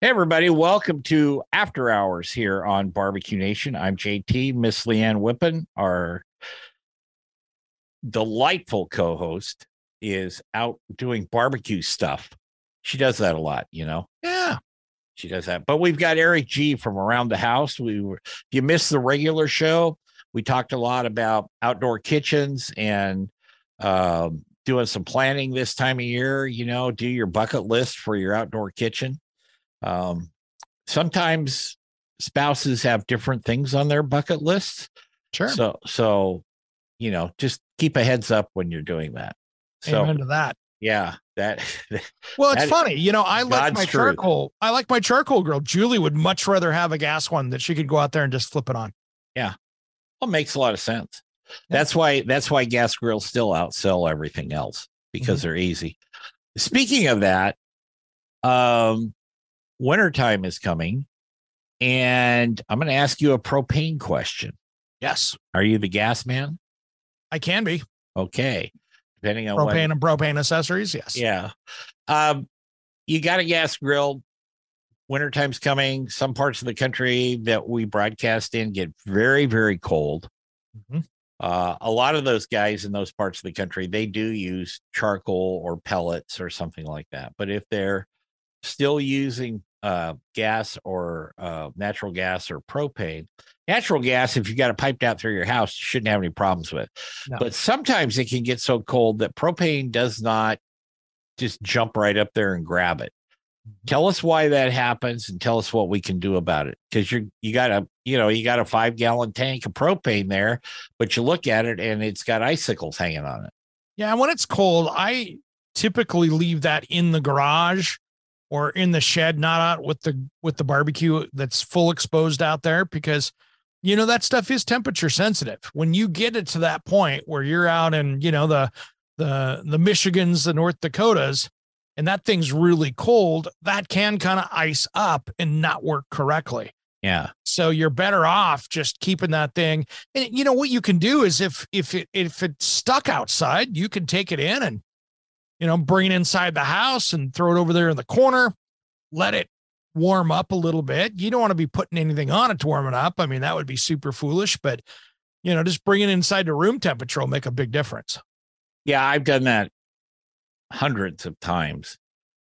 Hey, everybody, welcome to After Hours here on Barbecue Nation. I'm JT, Miss Leanne Whippen, our delightful co host, is out doing barbecue stuff. She does that a lot, you know? Yeah, she does that. But we've got Eric G from Around the House. We were, if you missed the regular show, we talked a lot about outdoor kitchens and um, doing some planning this time of year. You know, do your bucket list for your outdoor kitchen. Um, sometimes spouses have different things on their bucket lists. Sure. So, so you know, just keep a heads up when you're doing that. So, Amen to that. yeah, that. Well, it's that- funny, you know. I like my truth. charcoal. I like my charcoal grill. Julie would much rather have a gas one that she could go out there and just flip it on. Yeah, well, makes a lot of sense. That's why. That's why gas grills still outsell everything else because they're easy. Speaking of that, um, wintertime is coming, and I'm going to ask you a propane question. Yes, Are you the gas man? I can be Okay. Depending on what propane and propane accessories. Yes. Yeah. Um, you got a gas grill. Wintertime's coming. Some parts of the country that we broadcast in get very, very cold. Mhm. Uh, a lot of those guys in those parts of the country, they do use charcoal or pellets or something like that. But if they're still using uh, gas or uh, natural gas or propane, natural gas, if you got it piped out through your house, you shouldn't have any problems with. No. But sometimes it can get so cold that propane does not just jump right up there and grab it. Tell us why that happens and tell us what we can do about it. Because you're you got a you know, you got a five gallon tank of propane there, but you look at it and it's got icicles hanging on it. Yeah. When it's cold, I typically leave that in the garage or in the shed, not out with the with the barbecue that's full exposed out there because you know that stuff is temperature sensitive. When you get it to that point where you're out in, you know, the the the Michigans, the North Dakotas, and that thing's really cold, that can kind of ice up and not work correctly. Yeah. So you're better off just keeping that thing. And you know what you can do is if if it if it's stuck outside, you can take it in and you know bring it inside the house and throw it over there in the corner. Let it warm up a little bit. You don't want to be putting anything on it to warm it up. I mean, that would be super foolish, but you know, just bring it inside to room temperature will make a big difference. Yeah, I've done that hundreds of times.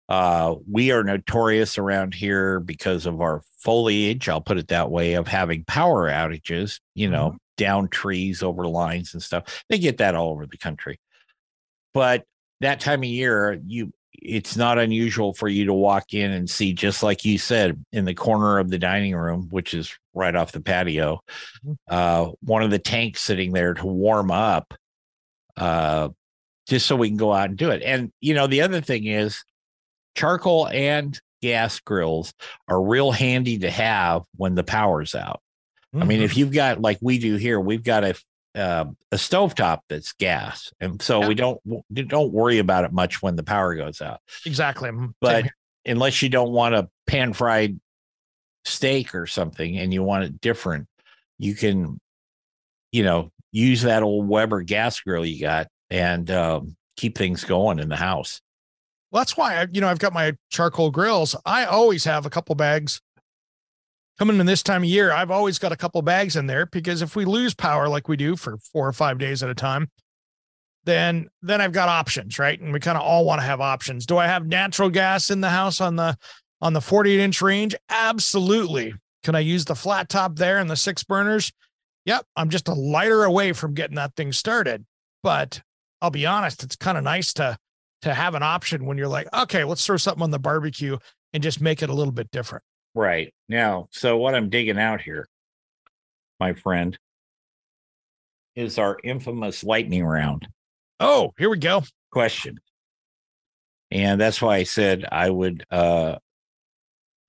Uh, we are notorious around here because of our foliage, I'll put it that way, of having power outages, you know, down trees over lines and stuff. They get that all over the country. But that time of year, you it's not unusual for you to walk in and see, just like you said, in the corner of the dining room, which is right off the patio, Mhm. uh, one of the tanks sitting there to warm up. Uh, just so we can go out and do it. And you know, the other thing is charcoal and gas grills are real handy to have when the power's out. I mean, Mm-hmm. if you've got like we do here, we've got a uh, a stovetop that's gas, and so Yeah. we don't don't worry about it much when the power goes out. exactly. But unless you don't want a pan fried steak or something, and you want it different, you can, you know, use that old Weber gas grill you got and um, keep things going in the house. Well, that's why I, you know, I've got my charcoal grills. I always have a couple bags coming in this time of year. I've always got a couple bags in there because if we lose power like we do for four or five days at a time, then then I've got options, right? And we kind of all want to have options. Do I have natural gas in the house on the on the 48 inch range? Absolutely. Can I use the flat top there and the six burners? Yep. I'm just a lighter away from getting that thing started. But I'll be honest, it's kind of nice to to have an option when you're like, okay, let's throw something on the barbecue and just make it a little bit different. Right. Now, so what I'm digging out here, my friend, is our infamous lightning round Oh, here we go. question. And that's why I said I would uh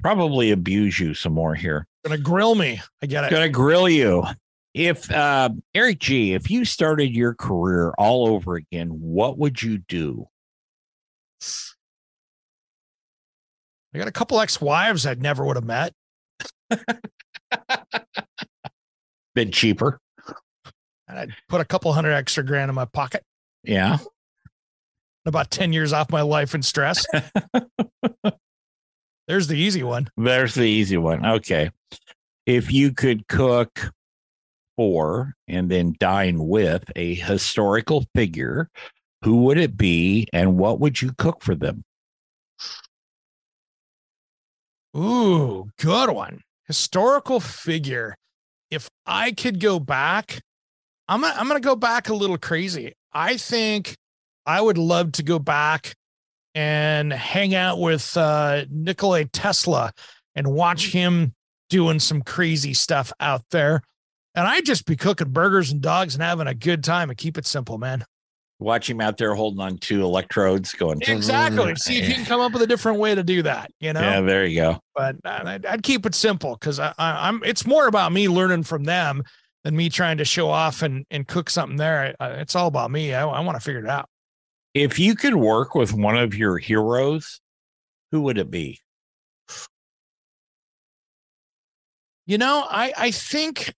probably abuse you some more here. Gonna grill me. I get it. Gonna grill you. If uh Eric G, if you started your career all over again, what would you do? I got a couple ex-wives I'd never would have met. Been cheaper. And I'd put a couple hundred extra grand in my pocket. Yeah. About 10 years off my life and stress. There's the easy one. There's the easy one. Okay. If you could cook for and then dine with a historical figure, who would it be and what would you cook for them? Ooh, good one. Historical figure. If I could go back, I'm gonna, I'm going to go back a little crazy. I think I would love to go back and hang out with uh, Nikolai Tesla and watch him doing some crazy stuff out there. And I'd just be cooking burgers and dogs and having a good time and keep it simple, man. Watch him out there holding on to electrodes going. Exactly. See if you can come up with a different way to do that, you know? Yeah, there you go. but uh, I'd, I'd keep it simple because I, I, I'm. It's more about me learning from them than me trying to show off and and cook something there. It's all about me. I, I want to figure it out. If you could work with one of your heroes, who would it be? You know, I I think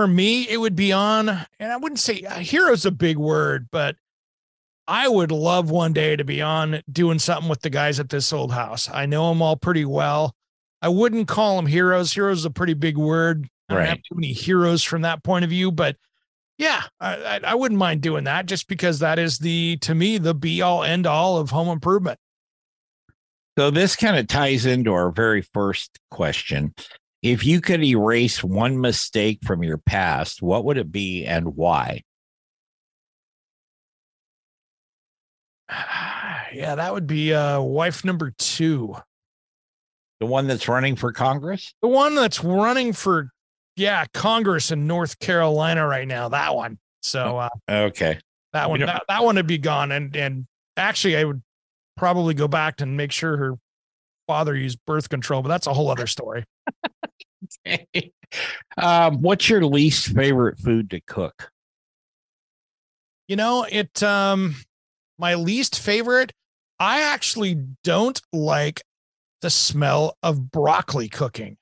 for me it would be on, and I wouldn't say uh, hero's a big word, but I would love one day to be on doing something with the guys at this old house. I know them all pretty well. I wouldn't call them heroes. Heroes is a pretty big word. I don't have too many heroes from that point of view, but yeah, I, I, I wouldn't mind doing that just because that is the to me the be all end all of home improvement. So this kind of ties into our very first question. If you could erase one mistake from your past, what would it be and why? yeah, that would be uh wife number two. The one that's running for Congress? The one that's running for yeah, Congress in North Carolina right now. That one. So uh Okay. that one that, that one would be gone. And and actually I would probably go back and make sure her father used birth control, but that's a whole other story. um, what's your least favorite food to cook? You know, it um my least favorite, I actually don't like the smell of broccoli cooking.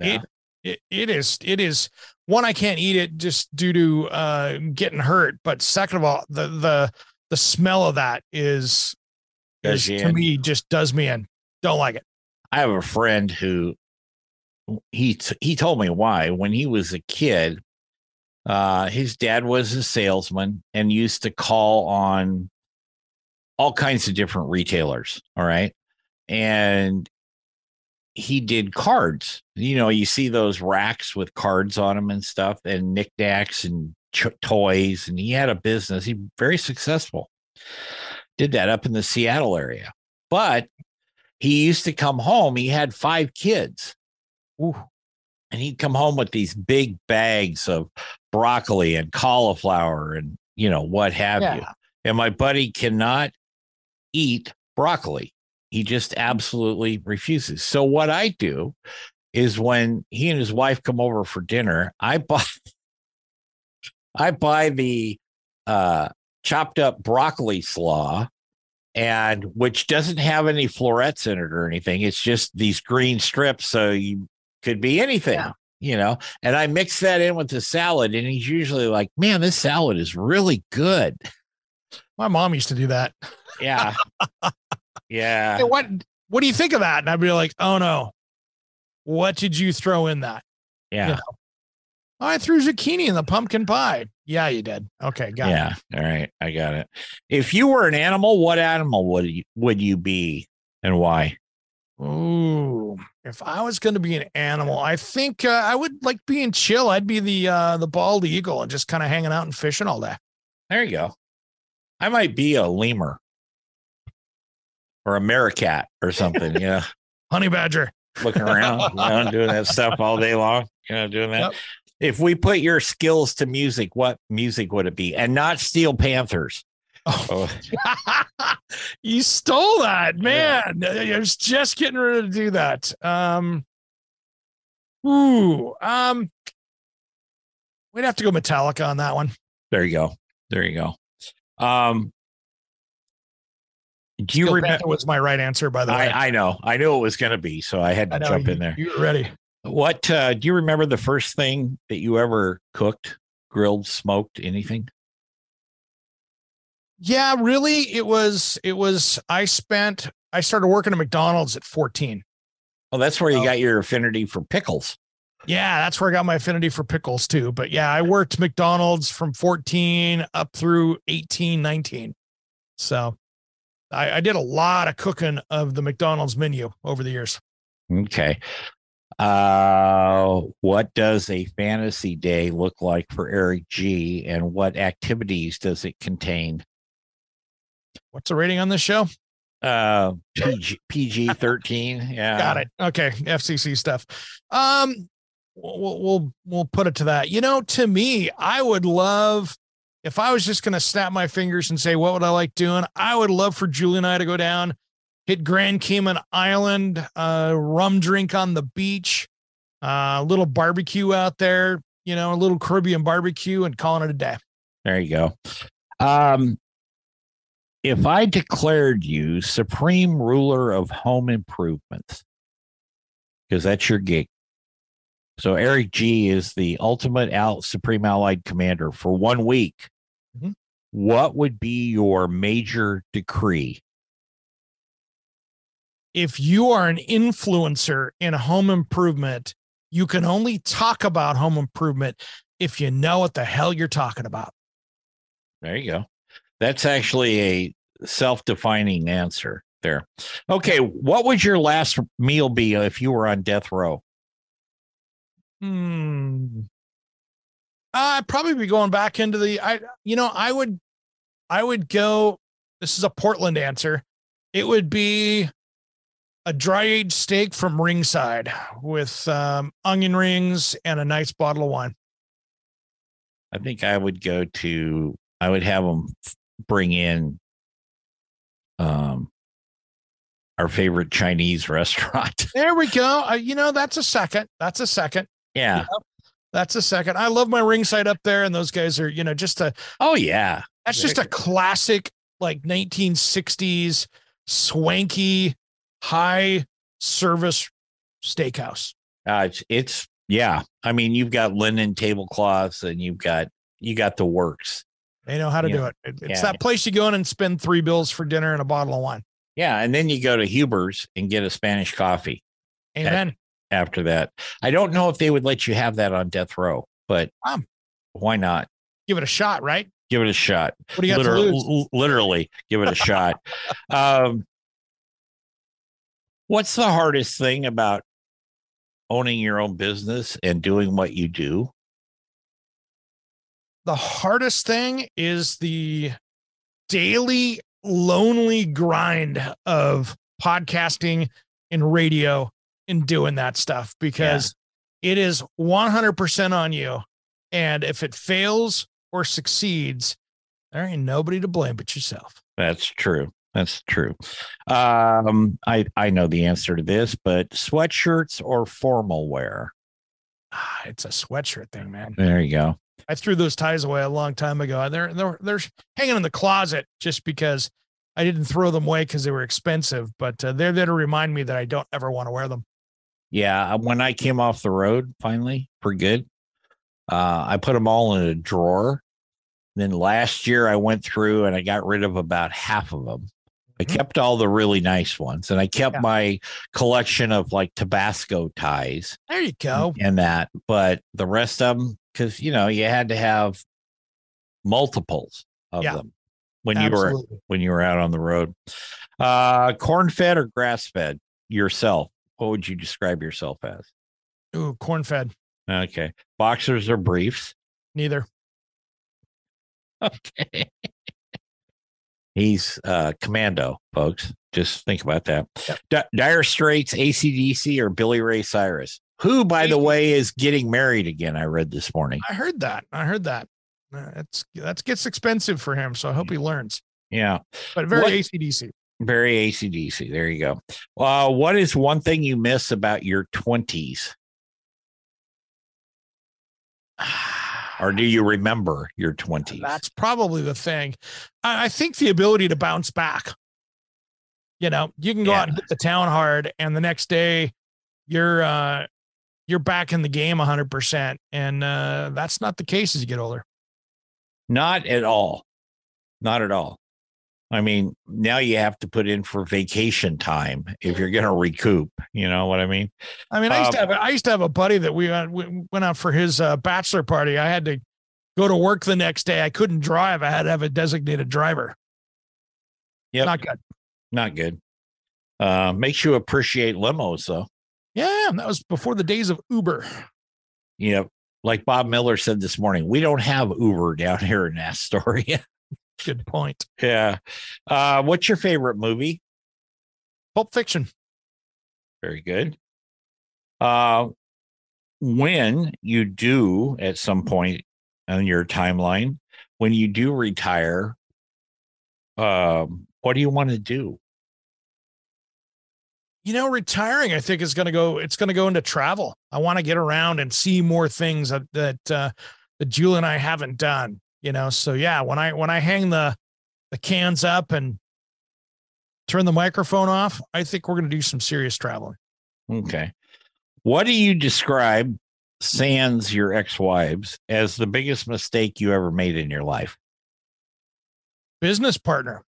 Yeah. It, it it is it is one I can't eat it just due to uh getting hurt, but second of all, the the the smell of that is is to me just does me in. Don't like it. I have a friend who he t- he told me why. When he was a kid uh his dad was a salesman and used to call on all kinds of different retailers all right? And he did cards. You know you see those racks with cards on them and stuff and knickknacks and ch- toys and he had a business. He very successful. Did that up in the seattle area. But he used to come home. He had five kids. Ooh. And he'd come home with these big bags of broccoli and cauliflower and, you know, what have you. And my buddy cannot eat broccoli. He just absolutely refuses. So what I do is when he and his wife come over for dinner, I buy I buy the uh chopped up broccoli slaw and which doesn't have any florets in it or anything. It's just these green strips. So you could be anything, Yeah. you know. And I mix that in with the salad, and he's usually like, Man, this salad is really good. My mom used to do that. Yeah. yeah. Hey, what what do you think of that? And I'd be like, oh no. What did you throw in that? Yeah. Oh, I threw zucchini in the pumpkin pie. Yeah, you did. Okay, got it. Yeah. All right. I got it. If you were an animal, what animal would you would you be and why? Ooh, if I was going to be an animal, I think uh, I would like being chill. I'd be the uh, the bald eagle and just kind of hanging out and fishing all day. There you go. I might be a lemur or a meerkat or something. yeah, Honey badger. looking around, you know, doing that stuff all day long. You know, doing that. Yep. If we put your skills to music, what music would it be? And not Steel Panthers. Oh, Oh, you stole that, man. I was just getting ready to do that. Um, ooh, um, we'd have to go Metallica on that one. there you go. There you go. Um, do you remember? Was my right answer, by the way. I, I know. I knew it was going to be, so I had to I know jump you, in there. You were ready. What uh, do you remember the first thing that you ever cooked, grilled, smoked, anything? Yeah, really. It was. It was. I spent. I started working at McDonald's at 14. Oh, that's where you Oh. got your affinity for pickles. Yeah, that's where I got my affinity for pickles too. But yeah, I worked McDonald's from 14 up through 18, 19. So I, I did a lot of cooking of the McDonald's menu over the years. Okay. Uh, what does a fantasy day look like for Eric G, and what activities does it contain? What's the rating on this show? Uh, PG PG thirteen. Yeah, Got it. Okay, FCC stuff. Um, we'll we'll we'll put it to that. You know, to me, I would love if I was just gonna snap my fingers and say what would I like doing. I would love for Julie and I to go down, hit Grand Cayman Island, uh, rum drink on the beach, uh, a little barbecue out there. You know, a little Caribbean barbecue, and calling it a day. There you go. Um, if I declared you supreme ruler of home improvements, because that's your gig. So Eric G is the ultimate out supreme allied commander for one week. Mhm. What would be your major decree? If you are an influencer in home improvement, you can only talk about home improvement if you know what the hell you're talking about. There you go. That's actually a self-defining answer there. Okay, what would your last meal be if you were on death row? Hmm. I'd probably be going back into the I you know, I would I would go this is a Portland answer. It would be a dry aged steak from ringside with um, onion rings and a nice bottle of wine. I think I would go to I would have them bring in um our favorite Chinese restaurant. There we go. Uh, you know, that's a second. That's a second. yeah. That's a second. I love my ringside up there, and those guys are, you know, just a Oh yeah. that's just a classic like 1960s swanky high service steakhouse. Uh, it's it's yeah. I mean, you've got linen tablecloths and you've got you got the works. They know how to Yeah. do it. It- It's Yeah. that place you go in and spend three bills for dinner and a bottle of wine. Yeah, and then you go to Huber's and get a Spanish coffee Amen. after that. I don't know if they would let you have that on death row, but Um. why not? Give it a shot, right? Give it a shot. What do you got literally, to lose? l- literally give it a shot. Um, what's the hardest thing about owning your own business and doing what you do? The hardest thing is the daily lonely grind of podcasting and radio and doing that stuff because it is 100% on you. And if it fails or succeeds, there ain't nobody to blame but yourself. That's true. That's true. Um, I I know the answer to this, but sweatshirts or formal wear. Ah, it's a sweatshirt thing, man. There you go. I threw those ties away a long time ago. and They're they're they're hanging in the closet just because I didn't throw them away because they were expensive, but uh, they're there to remind me that I don't ever want to wear them. Yeah, when I came off the road finally for good, uh, I put them all in a drawer. Then last year I went through and I got rid of about half of them. I Mhm. kept all the really nice ones, and I kept Yeah. my collection of like Tabasco ties There you go. and that. But the rest of them, because you know, you had to have multiples of Yeah. them when you were when you were out on the road. Uh, corn fed or grass fed? yourself, what would you describe yourself as? Ooh, corn fed. Okay. Boxers or briefs? Neither. Okay. He's uh commando, folks. Just think about that. Yep. Di- dire Straits, ACDC, or Billy Ray Cyrus, who, by the way, is getting married again. I read this morning. I heard that. I heard that. Uh, That's that gets expensive for him, so I hope he learns. Yeah. But very What- ACDC. Very ACDC. There you go. Uh, what is one thing you miss about your 20s? Or do you remember your 20s? That's probably the thing. I, I think the ability to bounce back. You know, you can go Yeah. out and hit the town hard, and the next day you're uh you're back in the game hundred percent. And uh that's not the case as you get older. Not at all. Not at all. I mean, now you have to put in for vacation time if you're going to recoup. You know what I mean? I mean, I used to Um, have a- I used to have a buddy that we, uh, we went out for his uh, bachelor party. I had to go to work the next day. I couldn't drive. I had to have a designated driver. Yep. Not good. Not good. Uh, makes you appreciate limos, though. Yeah, and that was before the days of Uber. You know, like Bob Miller said this morning, we don't have Uber down here in Astoria. Good point. yeah. Uh, what's your favorite movie? Pulp Fiction. Very good. Uh, when you do at some point on your timeline, when you do retire, um, what do you want to do? you know retiring i think is going to go it's going to go into travel i want to get around and see more things that that uh that Julie and i haven't done you know so yeah when i when i hang the the cans up and turn the microphone off i think we're going to do some serious traveling Okay. What do you describe, sans your ex wives, as the biggest mistake you ever made in your life? business partner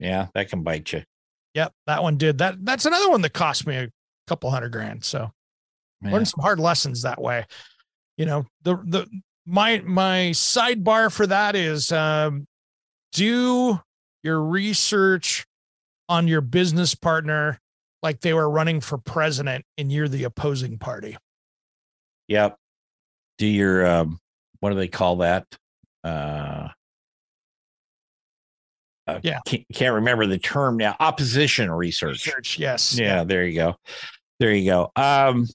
Yeah, that can bite you. yep that one did that that's another one that cost me a couple hundred grand so Yeah. learned some hard lessons that way. You know, the the my my sidebar for that is um, do your research on your business partner like they were running for president and you're the opposing party. Yep. Do your um, what do they call that? Uh, uh, Yeah. can't, can't remember the term now. Opposition research. Research, yes. Yeah, there you go. There you go. Um,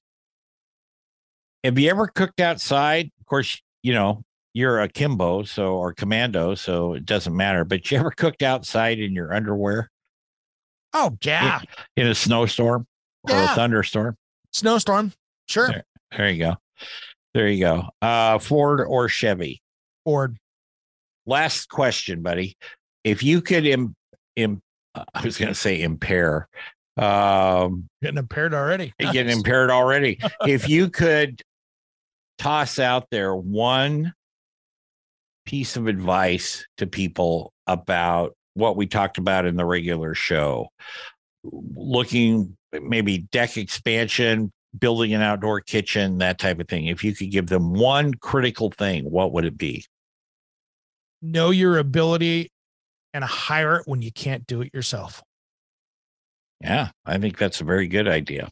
have you ever cooked outside? Of course, you know you're a Kimbo, so or Commando, so it doesn't matter. But you ever cooked outside in your underwear Oh yeah. in a snowstorm or Yeah. a thunderstorm? Snowstorm. Sure. There. There you go. There you go. Uh, Ford or Chevy? Ford. Last question, buddy. If you could Im, Im I was going to say impair. Um, Getting impaired already. getting impaired already. if you could toss out there one piece of advice to people about what we talked about in the regular show, looking maybe deck expansion, building an outdoor kitchen, that type of thing. If you could give them one critical thing, what would it be? know your ability and hire it when you can't do it yourself. Yeah, I think that's a very good idea.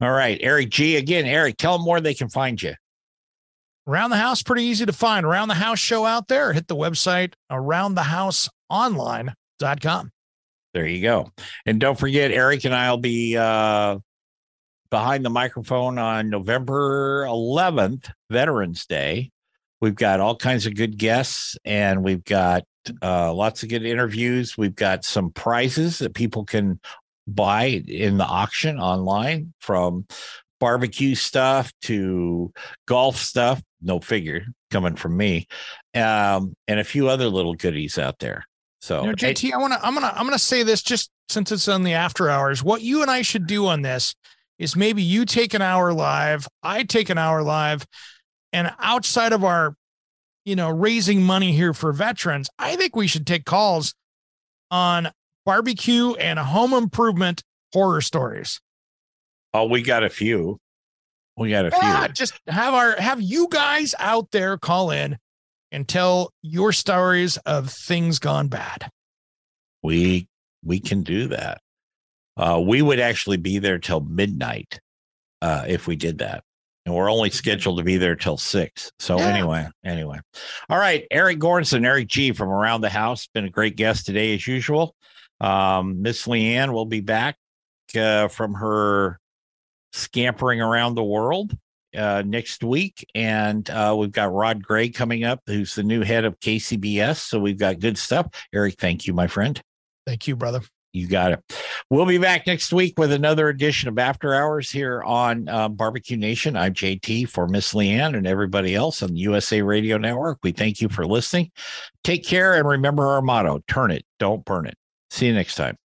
All right, Eric G. Again, Eric, tell them where they can find you. Around the House, pretty easy to find. Around the House show out there. Hit the website aroundthehouseonline.com. There you go. And don't forget, Eric and I will be uh, behind the microphone on November 11th, Veterans Day. We've got all kinds of good guests and we've got uh, lots of good interviews. We've got some prizes that people can buy in the auction online from barbecue stuff to golf stuff. No figure coming from me, um, and a few other little goodies out there. So, You know, JT, I want to, I'm gonna, I'm gonna say this just since it's on the after hours. What you and I should do on this is maybe you take an hour live, I take an hour live, and outside of our, you know, raising money here for veterans, I think we should take calls on barbecue and home improvement horror stories. Oh, we got a few. We got a few. Just have our have you guys out there call in and tell your stories of things gone bad. We we can do that. Uh, we would actually be there till midnight uh, if we did that. And we're only scheduled to be there till six. So Yeah. anyway, anyway. All right. Eric Goranson, Eric G from around the house. Been a great guest today as usual. Um, Miss Leanne will be back uh, from her scampering around the world uh, next week. And uh, we've got Rod Gray coming up, who's the new head of KCBS. So we've got good stuff. Eric, thank you, my friend. Thank you, brother. You got it. We'll be back next week with another edition of After Hours here on uh, Barbecue Nation. I'm JT for Miss Leanne and everybody else on the USA Radio Network. We thank you for listening. Take care and remember our motto turn it, don't burn it. See you next time.